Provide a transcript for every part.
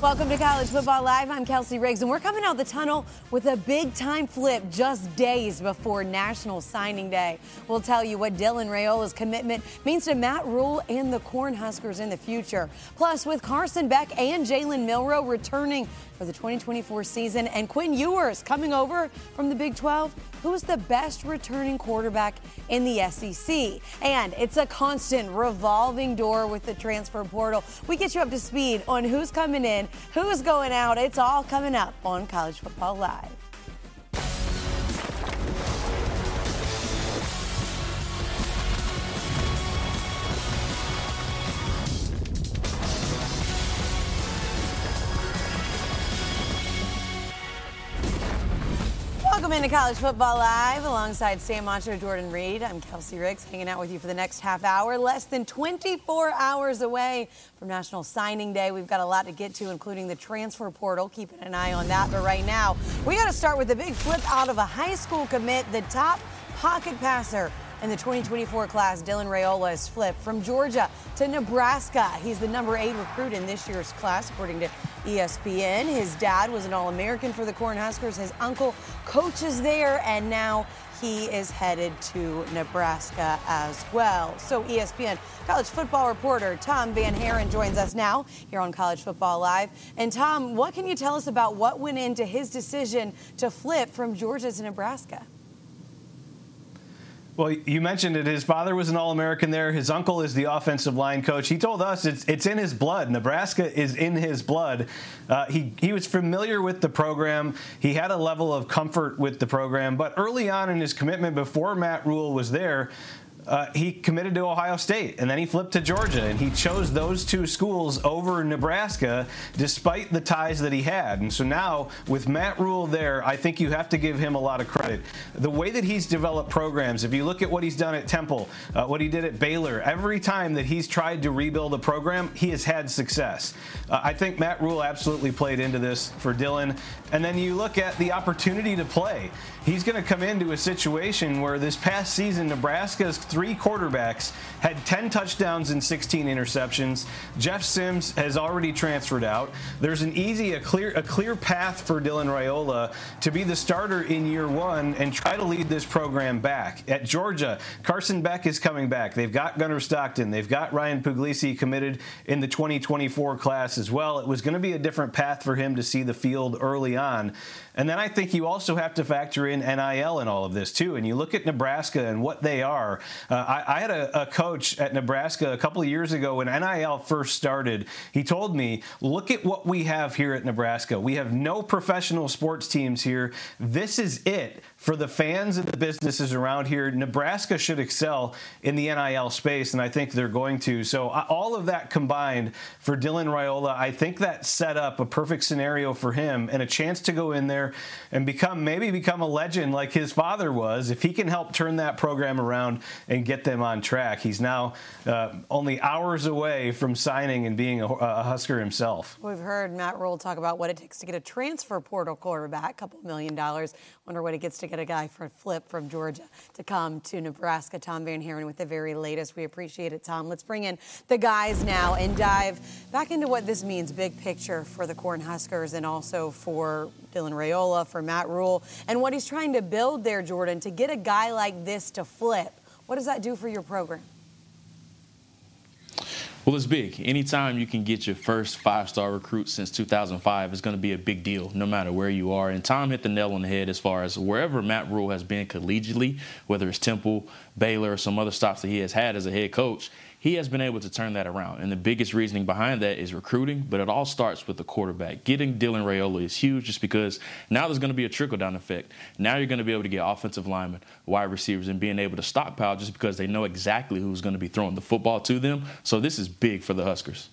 Welcome to College Football Live. I'm Kelsey Riggs, and we're coming out the tunnel with a big time flip just days before National Signing Day. We'll tell you what Dylan Raiola's commitment means to Matt Rhule and the Cornhuskers in the future. Plus, with Carson Beck and Jalen Milroe returning for the 2024 season, and Quinn Ewers coming over from the Big 12, who's the best returning quarterback in the SEC? And it's a constant revolving door with the transfer portal. We get you up to speed on who's coming in, who's going out. It's all coming up on College Football Live. Into College Football Live alongside Sam Acho, Jordan Reid. I'm Kelsey Riggs, hanging out with you for the next half hour. Less than 24 hours away from National Signing Day. We've got a lot to get to, including the transfer portal. Keeping an eye on that. But right now, we got to start with the big flip out of a high school commit, the top pocket passer in the 2024 class, Dylan Raiola is flipped from Georgia to Nebraska. He's the number eight recruit in this year's class, according to ESPN. His dad was an All American for the Cornhuskers. His uncle coaches there, and now he is headed to Nebraska as well. So, ESPN college football reporter Tom Van Haaren joins us now here on College Football Live. And, Tom, what can you tell us about what went into his decision to flip from Georgia to Nebraska? Well, you mentioned it. His father was an All American there. His uncle is the offensive line coach. He told us it's, it's in his blood. Nebraska is in his blood. Uh, he, he was familiar with the program. He had a level of comfort with the program. But early on in his commitment, before Matt Rhule was there, uh, he committed to Ohio State and then he flipped to Georgia and he chose those two schools over Nebraska despite the ties that he had. And so now with Matt Rhule there, I think you have to give him a lot of credit. The way that he's developed programs, if you look at what he's done at Temple, uh, what he did at Baylor, every time that he's tried to rebuild a program, he has had success. Uh, I think Matt Rhule absolutely played into this for Dylan. And then you look at the opportunity to play. He's going to come into a situation where this past season, Nebraska's three quarterbacks had 10 touchdowns and 16 interceptions. Jeff Sims has already transferred out. There's an easy, a clear, a clear path for Dylan Raiola to be the starter in year one and try to lead this program back. At Georgia, Carson Beck is coming back. They've got Gunnar Stockton. They've got Ryan Puglisi committed in the 2024 class as well. It was going to be a different path for him to see the field early on. And then I think you also have to factor in NIL and all of this too. And you look at Nebraska and what they are. Uh, I, I, had a, a, coach at Nebraska a couple of years ago when NIL first started. He told me, "Look at what we have here at Nebraska. We have no professional sports teams here. This is it for the fans and the businesses around here, Nebraska should excel in the NIL space, and I think they're going to. So, uh, all of that combined for Dylan Raiola, I think that set up a perfect scenario for him and a chance to go in there and become maybe become a legend like his father was. If he can help turn that program around and get them on track, he's now uh, only hours away from signing and being a, a, Husker himself. We've heard Matt Rhule talk about what it takes to get a transfer portal quarterback, a couple million dollars. Wonder what it gets to get a guy for a flip from Georgia to come to Nebraska. Tom Van Haaren with the very latest. We appreciate it, Tom. Let's bring in the guys now and dive back into what this means, big picture for the Cornhuskers and also for Dylan Raiola, for Matt Rhule, and what he's trying to build there, Jordan, to get a guy like this to flip. What does that do for your program? Well, it's big. Anytime you can get your first five star recruit since 2005 is going to be a big deal, no matter where you are. And Tom hit the nail on the head as far as wherever Matt Rhule has been collegiately, whether it's Temple, Baylor, or some other stops that he has had as a head coach, he has been able to turn that around. And the biggest reasoning behind that is recruiting, but it all starts with the quarterback. Getting Dylan Raiola is huge just because now there's going to be a trickle down effect. Now you're going to be able to get offensive linemen, wide receivers, and being able to stockpile just because they know exactly who's going to be throwing the football to them. So this is big for the Huskers.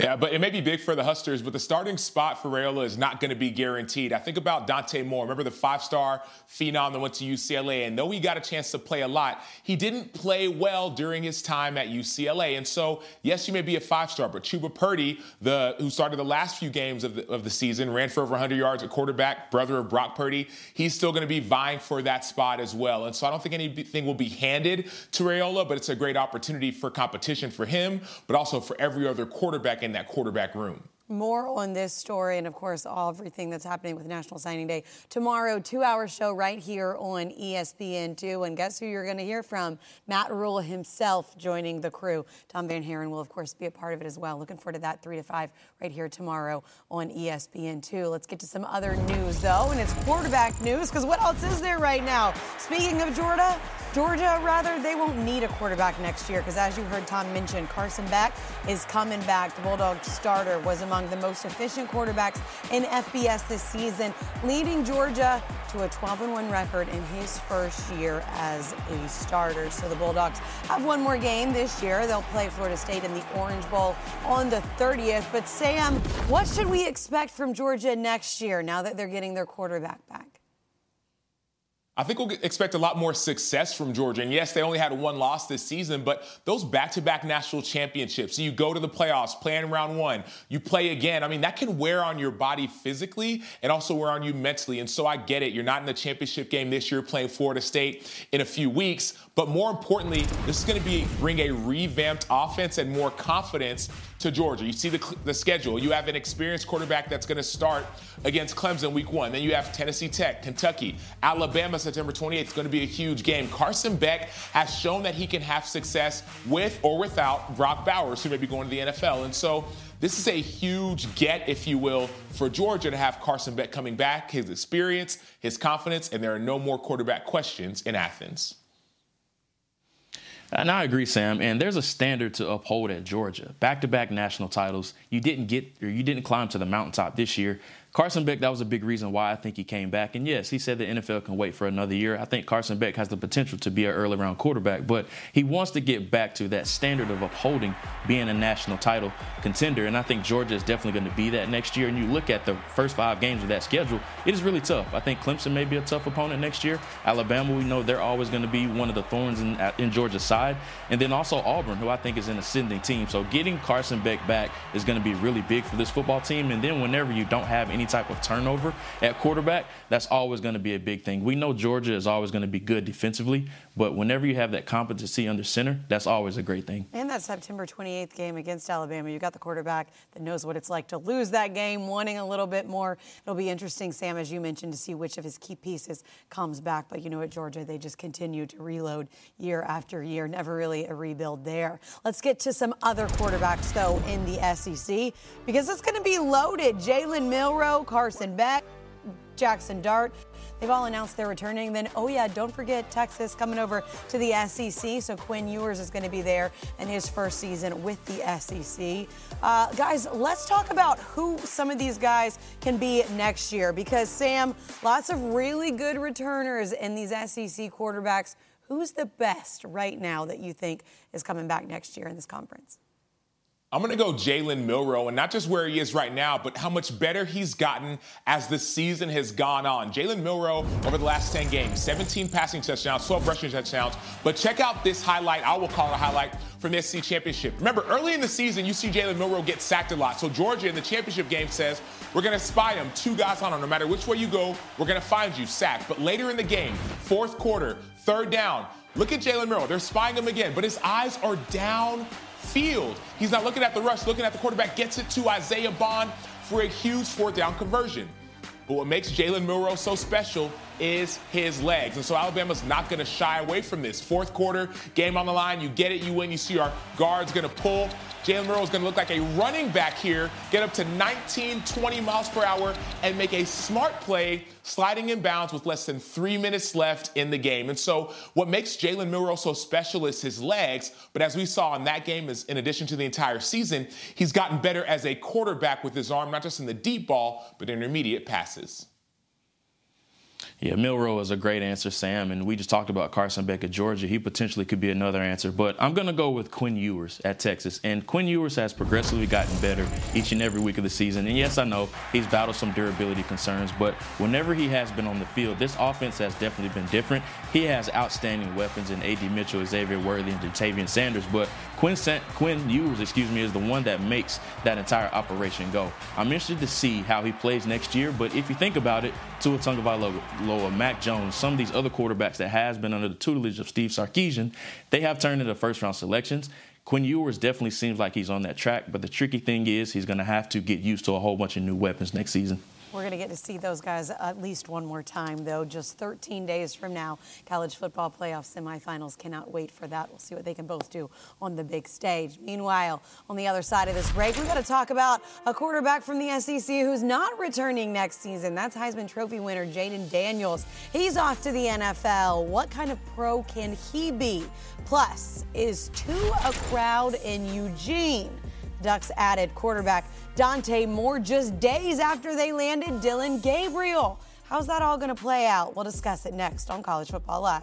Yeah, but it may be big for the Huskers, but the starting spot for Raiola is not going to be guaranteed. I think about Dante Moore. Remember the five-star phenom that went to UCLA, and though he got a chance to play a lot, he didn't play well during his time at UCLA. And so, yes, you may be a five-star, but Chubba Purdy, the who started the last few games of the, of the season, ran for over 100 yards at quarterback, brother of Brock Purdy, he's still going to be vying for that spot as well. And so I don't think anything will be handed to Raiola, but it's a great opportunity for competition for him, but also for every other quarterback in in that quarterback room. More on this story and, of course, all everything that's happening with National Signing Day tomorrow. Two-hour show right here on ESPN2. And guess who you're going to hear from? Matt Rhule himself joining the crew. Tom Van Haaren will, of course, be a part of it as well. Looking forward to that three to five right here tomorrow on ESPN2. Let's get to some other news though, and it's quarterback news because what else is there right now? Speaking of Georgia, Georgia, rather, they won't need a quarterback next year because, as you heard Tom mention, Carson Beck is coming back. The Bulldog starter was among the most efficient quarterbacks in FBS this season, leading Georgia to a 12 1 record in his first year as a starter. So the Bulldogs have one more game this year. They'll play Florida State in the Orange Bowl on the 30th. But, Sam, what should we expect from Georgia next year now that they're getting their quarterback back? I think we'll expect a lot more success from Georgia. And yes, they only had one loss this season, but those back to back national championships, you go to the playoffs, play in round one, you play again. I mean, that can wear on your body physically and also wear on you mentally. And so I get it. You're not in the championship game this year playing Florida State in a few weeks. But more importantly, this is going to be bring a revamped offense and more confidence to Georgia. You see the, the schedule. You have an experienced quarterback that's going to start against Clemson week one. Then you have Tennessee Tech, Kentucky, Alabama September 28th. It's going to be a huge game. Carson Beck has shown that he can have success with or without Brock Bowers, who may be going to the NFL. And so this is a huge get, if you will, for Georgia to have Carson Beck coming back, his experience, his confidence, and there are no more quarterback questions in Athens. And I agree, Sam. And there's a standard to uphold at Georgia. Back-to-back national titles. You didn't get or you didn't climb to the mountaintop this year. Carson Beck, that was a big reason why I think he came back. And yes, he said the NFL can wait for another year. I think Carson Beck has the potential to be an early round quarterback, but he wants to get back to that standard of upholding being a national title contender. And I think Georgia is definitely going to be that next year. And you look at the first five games of that schedule, it is really tough. I think Clemson may be a tough opponent next year. Alabama, we know they're always going to be one of the thorns in, in Georgia's side. And then also Auburn, who I think is an ascending team. So getting Carson Beck back is going to be really big for this football team. And then whenever you don't have any type of turnover at quarterback, that's always going to be a big thing. We know Georgia is always going to be good defensively, but whenever you have that competency under center, that's always a great thing. And that September 28th game against Alabama, you got the quarterback that knows what it's like to lose that game, wanting a little bit more. It'll be interesting, Sam, as you mentioned, to see which of his key pieces comes back. But you know, at Georgia, they just continue to reload year after year. Never really a rebuild there. Let's get to some other quarterbacks, though, in the SEC because it's going to be loaded. Jalen Carson Beck, Jackson Dart. They've all announced they're returning. Then, oh yeah, don't forget Texas coming over to the SEC. So Quinn Ewers is going to be there in his first season with the SEC. Uh, guys, let's talk about who some of these guys can be next year because Sam, lots of really good returners in these SEC quarterbacks. Who's the best right now that you think is coming back next year in this conference? I'm going to go Jalen Milroe, and not just where he is right now, but how much better he's gotten as the season has gone on. Jalen Milroe over the last 10 games, 17 passing touchdowns, 12 rushing touchdowns. But check out this highlight, I will call it a highlight from the SEC championship. Remember, early in the season, you see Jalen Milroe get sacked a lot. So Georgia in the championship game says, we're going to spy him, two guys on him. No matter which way you go, we're going to find you, sacked. But later in the game, fourth quarter, third down, look at Jalen Milroe. They're spying him again, but his eyes are down field. He's not looking at the rush, looking at the quarterback, gets it to Isaiah Bond for a huge fourth down conversion. But what makes Jalen Milroe so special is his legs. And so Alabama's not going to shy away from this. Fourth quarter, game on the line. You get it, you win. You see our guards going to pull. Jalen Milroe is going to look like a running back here, get up to 19, 20 miles per hour, and make a smart play sliding in bounds with less than three minutes left in the game. And so, what makes Jalen Milroe so special is his legs. But as we saw in that game, is in addition to the entire season, he's gotten better as a quarterback with his arm, not just in the deep ball, but intermediate passes. Yeah, Milroe is a great answer, Sam. And we just talked about Carson Beck at Georgia. He potentially could be another answer. But I'm going to go with Quinn Ewers at Texas. And Quinn Ewers has progressively gotten better each and every week of the season. And yes, I know he's battled some durability concerns. But whenever he has been on the field, this offense has definitely been different. He has outstanding weapons in A.D. Mitchell, Xavier Worthy, and Ja'Tavion Sanders. But Quinn, Quinn Ewers, excuse me, is the one that makes that entire operation go. I'm interested to see how he plays next year. But if you think about it, Tua Tagovailoa, Mac Jones, some of these other quarterbacks that has been under the tutelage of Steve Sarkisian, they have turned into first round selections. Quinn Ewers definitely seems like he's on that track, but the tricky thing is he's going to have to get used to a whole bunch of new weapons next season. We're going to get to see those guys at least one more time, though, just 13 days from now. College football playoff semifinals. Cannot wait for that. We'll see what they can both do on the big stage. Meanwhile, on the other side of this break, we've got to talk about a quarterback from the SEC who's not returning next season. That's Heisman Trophy winner Jayden Daniels. He's off to the NFL. What kind of pro can he be? Plus, is two a crowd in Eugene? Ducks added quarterback Dante Moore just days after they landed Dillon Gabriel. How's that all going to play out? We'll discuss it next on College Football Live.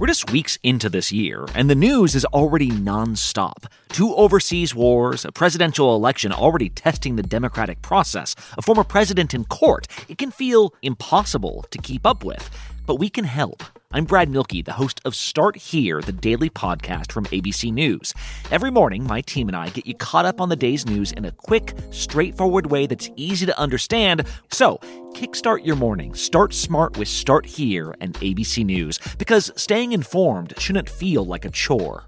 We're just weeks into this year, and the news is already nonstop. Two overseas wars, a presidential election already testing the democratic process, a former president in court. It can feel impossible to keep up with, but we can help. I'm Brad Mielke, the host of Start Here, the daily podcast from ABC News. Every morning, my team and I get you caught up on the day's news in a quick, straightforward way that's easy to understand. So, kickstart your morning. Start smart with Start Here and ABC News, because staying informed shouldn't feel like a chore.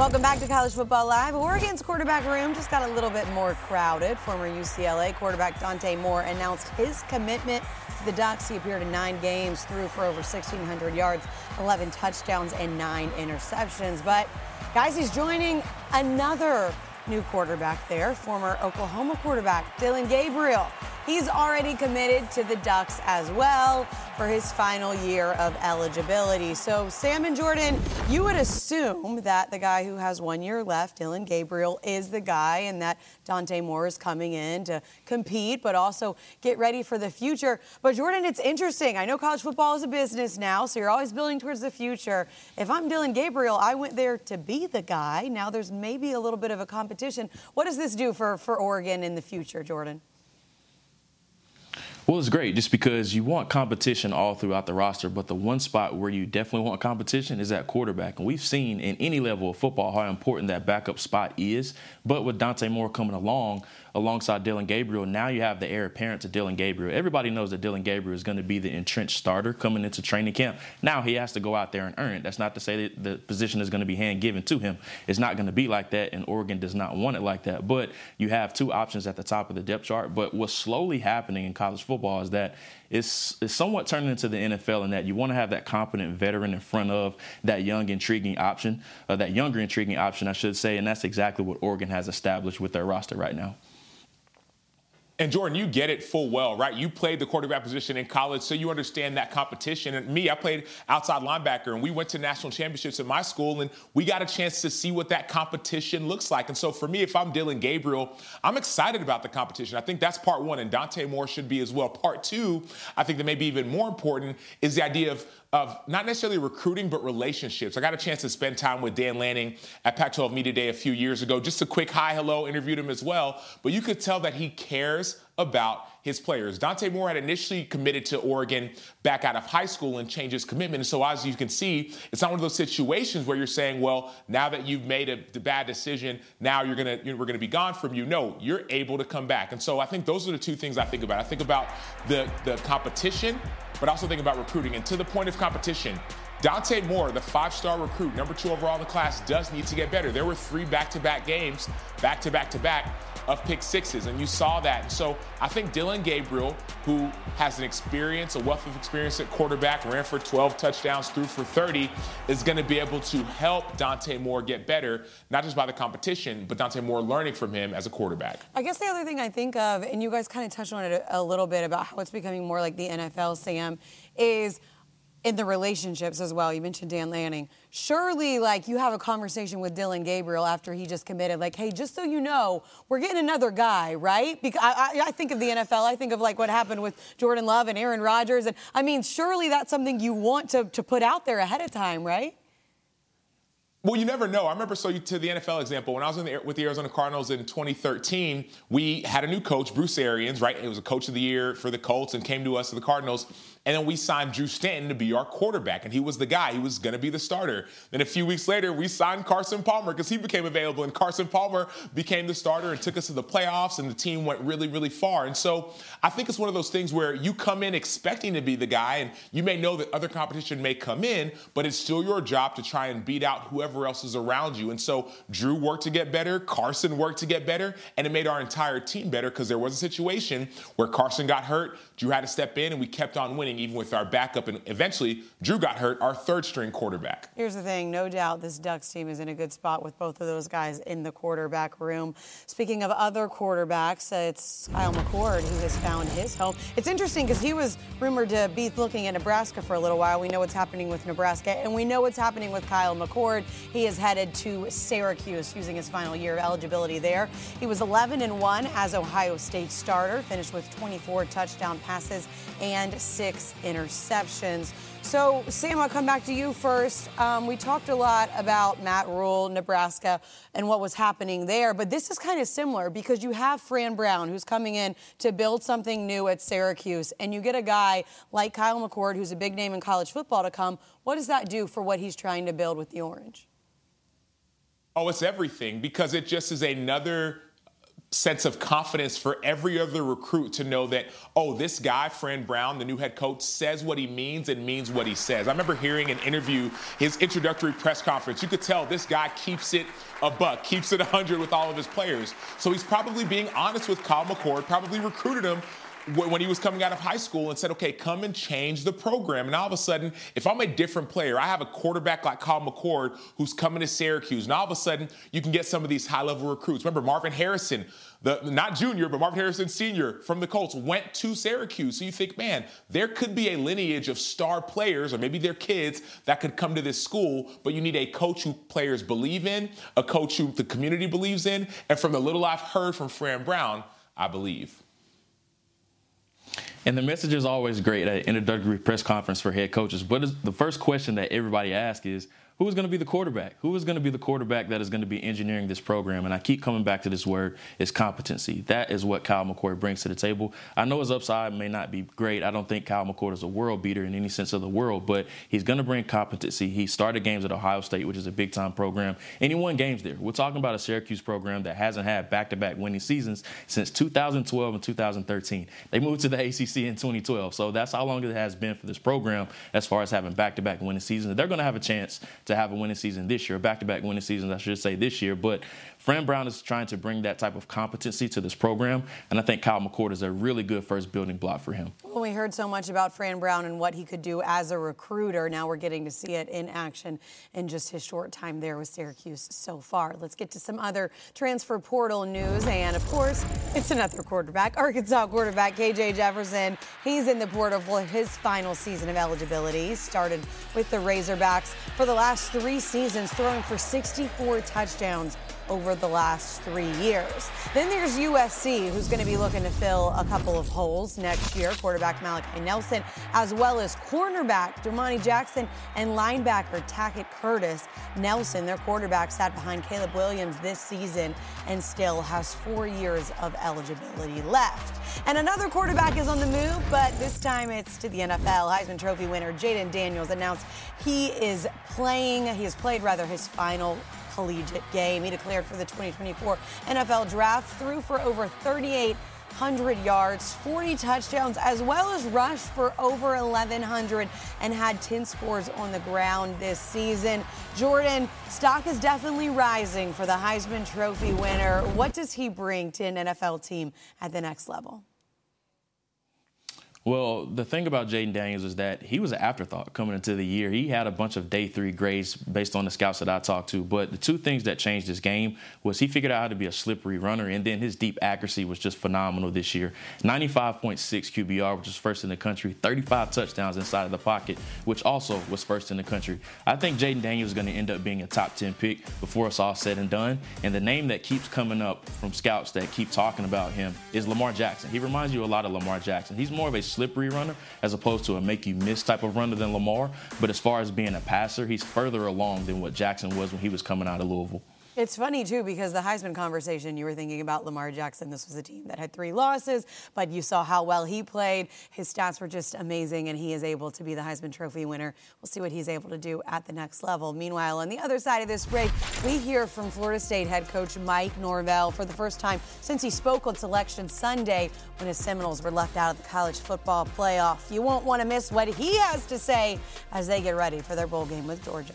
Welcome back to College Football Live. Oregon's quarterback room just got a little bit more crowded. Former UCLA quarterback Dante Moore announced his commitment to the Ducks. He appeared in nine games, threw for over 1,600 yards, 11 touchdowns, and nine interceptions. But, guys, he's joining another new quarterback there, former Oklahoma quarterback Dillon Gabriel. He's already committed to the Ducks as well for his final year of eligibility. So, Sam and Jordan, you would assume that the guy who has one year left, Dillon Gabriel, is the guy and that Dante Moore is coming in to compete, but also get ready for the future. But, Jordan, it's interesting. I know college football is a business now, so you're always building towards the future. If I'm Dillon Gabriel, I went there to be the guy. Now there's maybe a little bit of a competition. What does this do for, for Oregon in the future, Jordan? Well, it's great just because you want competition all throughout the roster, but the one spot where you definitely want competition is at quarterback. And we've seen in any level of football how important that backup spot is. But with Dante Moore coming along, alongside Dillon Gabriel. Now you have the heir apparent to Dillon Gabriel. Everybody knows that Dillon Gabriel is going to be the entrenched starter coming into training camp. Now he has to go out there and earn it. That's not to say that the position is going to be hand given to him. It's not going to be like that, and Oregon does not want it like that. But you have two options at the top of the depth chart. But what's slowly happening in college football is that it's, it's somewhat turning into the NFL in that you want to have that competent veteran in front of that young, intriguing option, uh, that younger, intriguing option, I should say. And that's exactly what Oregon has established with their roster right now. And Jordan, you get it full well, right? You played the quarterback position in college, so you understand that competition. And me, I played outside linebacker, and we went to national championships at my school, and we got a chance to see what that competition looks like. And so for me, if I'm Dillon Gabriel, I'm excited about the competition. I think that's part one, and Dante Moore should be as well. Part two, I think that maybe even more important is the idea of of not necessarily recruiting, but relationships. I got a chance to spend time with Dan Lanning at Pac 12 Media Day a few years ago. Just a quick hi, hello, interviewed him as well. But you could tell that he cares about his players. Dante Moore had initially committed to Oregon back out of high school and changed his commitment. And so, as you can see, it's not one of those situations where you're saying, well, now that you've made a bad decision, now you're gonna we're gonna be gone from you. No, you're able to come back. And so, I think those are the two things I think about. I think about the the competition, but also think about recruiting. And to the point of competition, Dante Moore, the five star recruit, number two overall in the class, does need to get better. There were three back to back games, back to back to back, of pick sixes, and you saw that. So I think Dillon Gabriel, who has an experience, a wealth of experience at quarterback, ran for 12 touchdowns, threw for 30, is going to be able to help Dante Moore get better, not just by the competition, but Dante Moore learning from him as a quarterback. I guess the other thing I think of, and you guys kind of touched on it a, a little bit about how it's becoming more like the NFL, Sam, is in the relationships as well. You mentioned Dan Lanning. Surely, like, you have a conversation with Dillon Gabriel after he just committed, like, hey, just so you know, we're getting another guy, right? Because I, I, I, think of the NFL, I think of like what happened with Jordan Love and Aaron Rodgers. And I mean, surely that's something you want to, to put out there ahead of time, right? Well, you never know. I remember, so to the NFL example, when I was the, with the Arizona Cardinals in 2013, we had a new coach, Bruce Arians, right? He was a coach of the year for the Colts and came to us to the Cardinals. And then we signed Drew Stanton to be our quarterback, and he was the guy. He was going to be the starter. Then a few weeks later, we signed Carson Palmer because he became available, and Carson Palmer became the starter and took us to the playoffs, and the team went really, really far. And so I think it's one of those things where you come in expecting to be the guy, and you may know that other competition may come in, but it's still your job to try and beat out whoever else is around you. And so Drew worked to get better, Carson worked to get better, and it made our entire team better because there was a situation where Carson got hurt, Drew had to step in, and we kept on winning even with our backup. And eventually, Drew got hurt, our third string quarterback. Here's the thing no doubt this Ducks team is in a good spot with both of those guys in the quarterback room. Speaking of other quarterbacks, it's Kyle McCord who has found his home. It's interesting because he was rumored to be looking at Nebraska for a little while. We know what's happening with Nebraska, and we know what's happening with Kyle McCord. He is headed to Syracuse using his final year of eligibility there. He was 11 and 1 as Ohio State starter, finished with 24 touchdown passes and six interceptions. So, Sam, I'll come back to you first. Um, we talked a lot about Matt Rhule, Nebraska, and what was happening there, but this is kind of similar because you have Fran Brown who's coming in to build something new at Syracuse, and you get a guy like Kyle McCord, who's a big name in college football, to come. What does that do for what he's trying to build with the Orange? Oh, it's everything because it just is another sense of confidence for every other recruit to know that, oh, this guy, Fran Brown, the new head coach, says what he means and means what he says. I remember hearing an interview, his introductory press conference. You could tell this guy keeps it a buck, keeps it 100 with all of his players. So he's probably being honest with Kyle McCord, probably recruited him when he was coming out of high school and said, okay, come and change the program. And all of a sudden, if I'm a different player, I have a quarterback like Kyle McCord who's coming to Syracuse. And all of a sudden, you can get some of these high level recruits. Remember, Marvin Harrison, the not junior, but Marvin Harrison senior from the Colts went to Syracuse. So you think, man, there could be a lineage of star players, or maybe their kids that could come to this school, but you need a coach who players believe in, a coach who the community believes in. And from the little I've heard from Fran Brown, I believe. And the message is always great at introductory press conference for head coaches. But the first question that everybody asks is, who is going to be the quarterback? Who is going to be the quarterback that is going to be engineering this program? And I keep coming back to this word is competency. That is what Kyle McCord brings to the table. I know his upside may not be great. I don't think Kyle McCord is a world beater in any sense of the world, but he's going to bring competency. He started games at Ohio State, which is a big time program, and he won games there. We're talking about a Syracuse program that hasn't had back to back winning seasons since 2012 and 2013. They moved to the ACC in 2012, so that's how long it has been for this program as far as having back to back winning seasons. They're going to have a chance to have a winning season this year, back to back winning seasons, I should say this year. But Fran Brown is trying to bring that type of competency to this program, and I think Kyle McCord is a really good first building block for him. Well, we heard so much about Fran Brown and what he could do as a recruiter. Now we're getting to see it in action in just his short time there with Syracuse so far. Let's get to some other transfer portal news, and of course, it's another quarterback, Arkansas quarterback KJ Jefferson. He's in the portal for his final season of eligibility. He started with the Razorbacks for the last three seasons, throwing for 64 touchdowns over the last three years. Then there's USC, who's going to be looking to fill a couple of holes next year. Quarterback Malachi Nelson, as well as cornerback Domani Jackson and linebacker Tackett Curtis. Nelson, their quarterback, sat behind Caleb Williams this season and still has four years of eligibility left. And another quarterback is on the move, but this time it's to the NFL. Heisman Trophy winner Jayden Daniels announced he is playing, he has played rather his final collegiate game. He declared for the 2024 NFL Draft, threw for over 3,800 yards, 40 touchdowns, as well as rushed for over 1,100 and had 10 scores on the ground this season. Jordan, stock is definitely rising for the Heisman Trophy winner. What does he bring to an NFL team at the next level? Well, the thing about Jayden Daniels is that he was an afterthought coming into the year. He had a bunch of day three grades based on the scouts that I talked to. But the two things that changed his game was he figured out how to be a slippery runner, and then his deep accuracy was just phenomenal this year. 95.6 QBR, which is first in the country, 35 touchdowns inside of the pocket, which also was first in the country. I think Jayden Daniels is going to end up being a top 10 pick before it's all said and done. And the name that keeps coming up from scouts that keep talking about him is Lamar Jackson. He reminds you a lot of Lamar Jackson. He's more of a slippery runner as opposed to a make you miss type of runner than Lamar. But as far as being a passer, he's further along than what Jackson was when he was coming out of Louisville. It's funny, too, because the Heisman conversation, you were thinking about Lamar Jackson. This was a team that had three losses, but you saw how well he played. His stats were just amazing, and he is able to be the Heisman Trophy winner. We'll see what he's able to do at the next level. Meanwhile, on the other side of this break, we hear from Florida State head coach Mike Norvell for the first time since he spoke on Selection Sunday when his Seminoles were left out of the college football playoff. You won't want to miss what he has to say as they get ready for their bowl game with Georgia.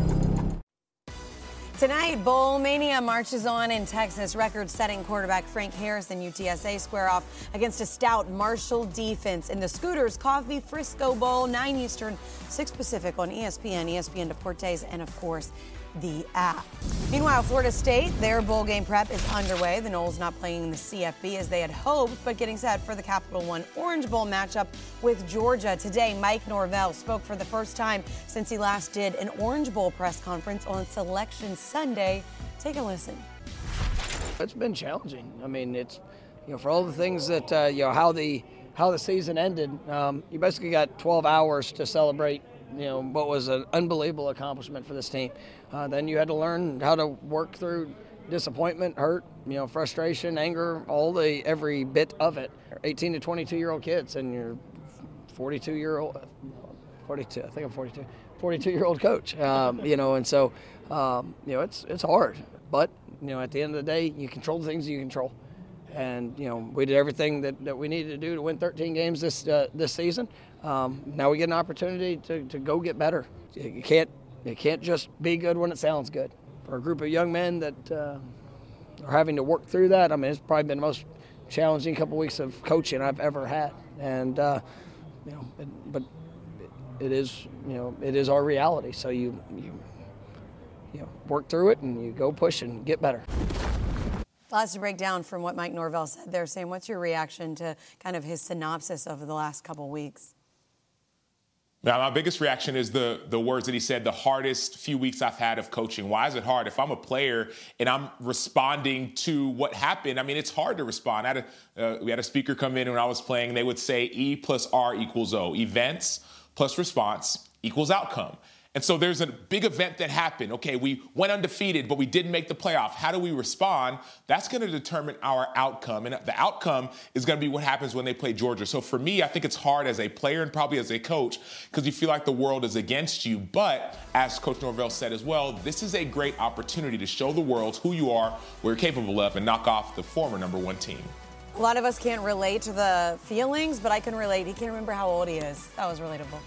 Tonight, Bowl Mania marches on in Texas. Record setting quarterback Frank Harris and UTSA square off against a stout Marshall defense in the Scooters Coffee Frisco Bowl, 9 Eastern, 6 Pacific on ESPN, ESPN Deportes, and of course, the app. Meanwhile, Florida State, their bowl game prep is underway. The Noles not playing the CFB as they had hoped, but getting set for the Capital One Orange Bowl matchup with Georgia. Today, Mike Norvell spoke for the first time since he last did an Orange Bowl press conference on Selection Sunday. Take a listen. It's been challenging. I mean, it's you know for all the things that uh, you know how the how the season ended. Um, you basically got 12 hours to celebrate you know what was an unbelievable accomplishment for this team. Uh, then you had to learn how to work through disappointment, hurt, you know, frustration, anger, all the every bit of it. 18 to 22 year old kids, and you're 42 year old, 42. I think I'm 42. 42 year old coach. Um, you know, and so um, you know it's it's hard, but you know at the end of the day, you control the things you control. And you know we did everything that, that we needed to do to win 13 games this uh, this season. Um, now we get an opportunity to, to go get better. You can't you can't just be good when it sounds good. For a group of young men that uh, are having to work through that, I mean, it's probably been the most challenging couple weeks of coaching I've ever had. And uh, you know, it, but it is you know it is our reality. So you you you know, work through it and you go push and get better. Lots to break down from what Mike Norvell said there. Sam, what's your reaction to kind of his synopsis over the last couple weeks? Now, my biggest reaction is the the words that he said. The hardest few weeks I've had of coaching. Why is it hard? If I'm a player and I'm responding to what happened, I mean, it's hard to respond. I had a, uh, we had a speaker come in when I was playing. They would say E plus R equals O. Events plus response equals outcome. And so there's a big event that happened. Okay, we went undefeated, but we didn't make the playoff. How do we respond? That's going to determine our outcome. And the outcome is going to be what happens when they play Georgia. So for me, I think it's hard as a player and probably as a coach because you feel like the world is against you. But as Coach Norvell said as well, this is a great opportunity to show the world who you are, what you're capable of, and knock off the former number one team. A lot of us can't relate to the feelings, but I can relate. He can't remember how old he is. That was relatable.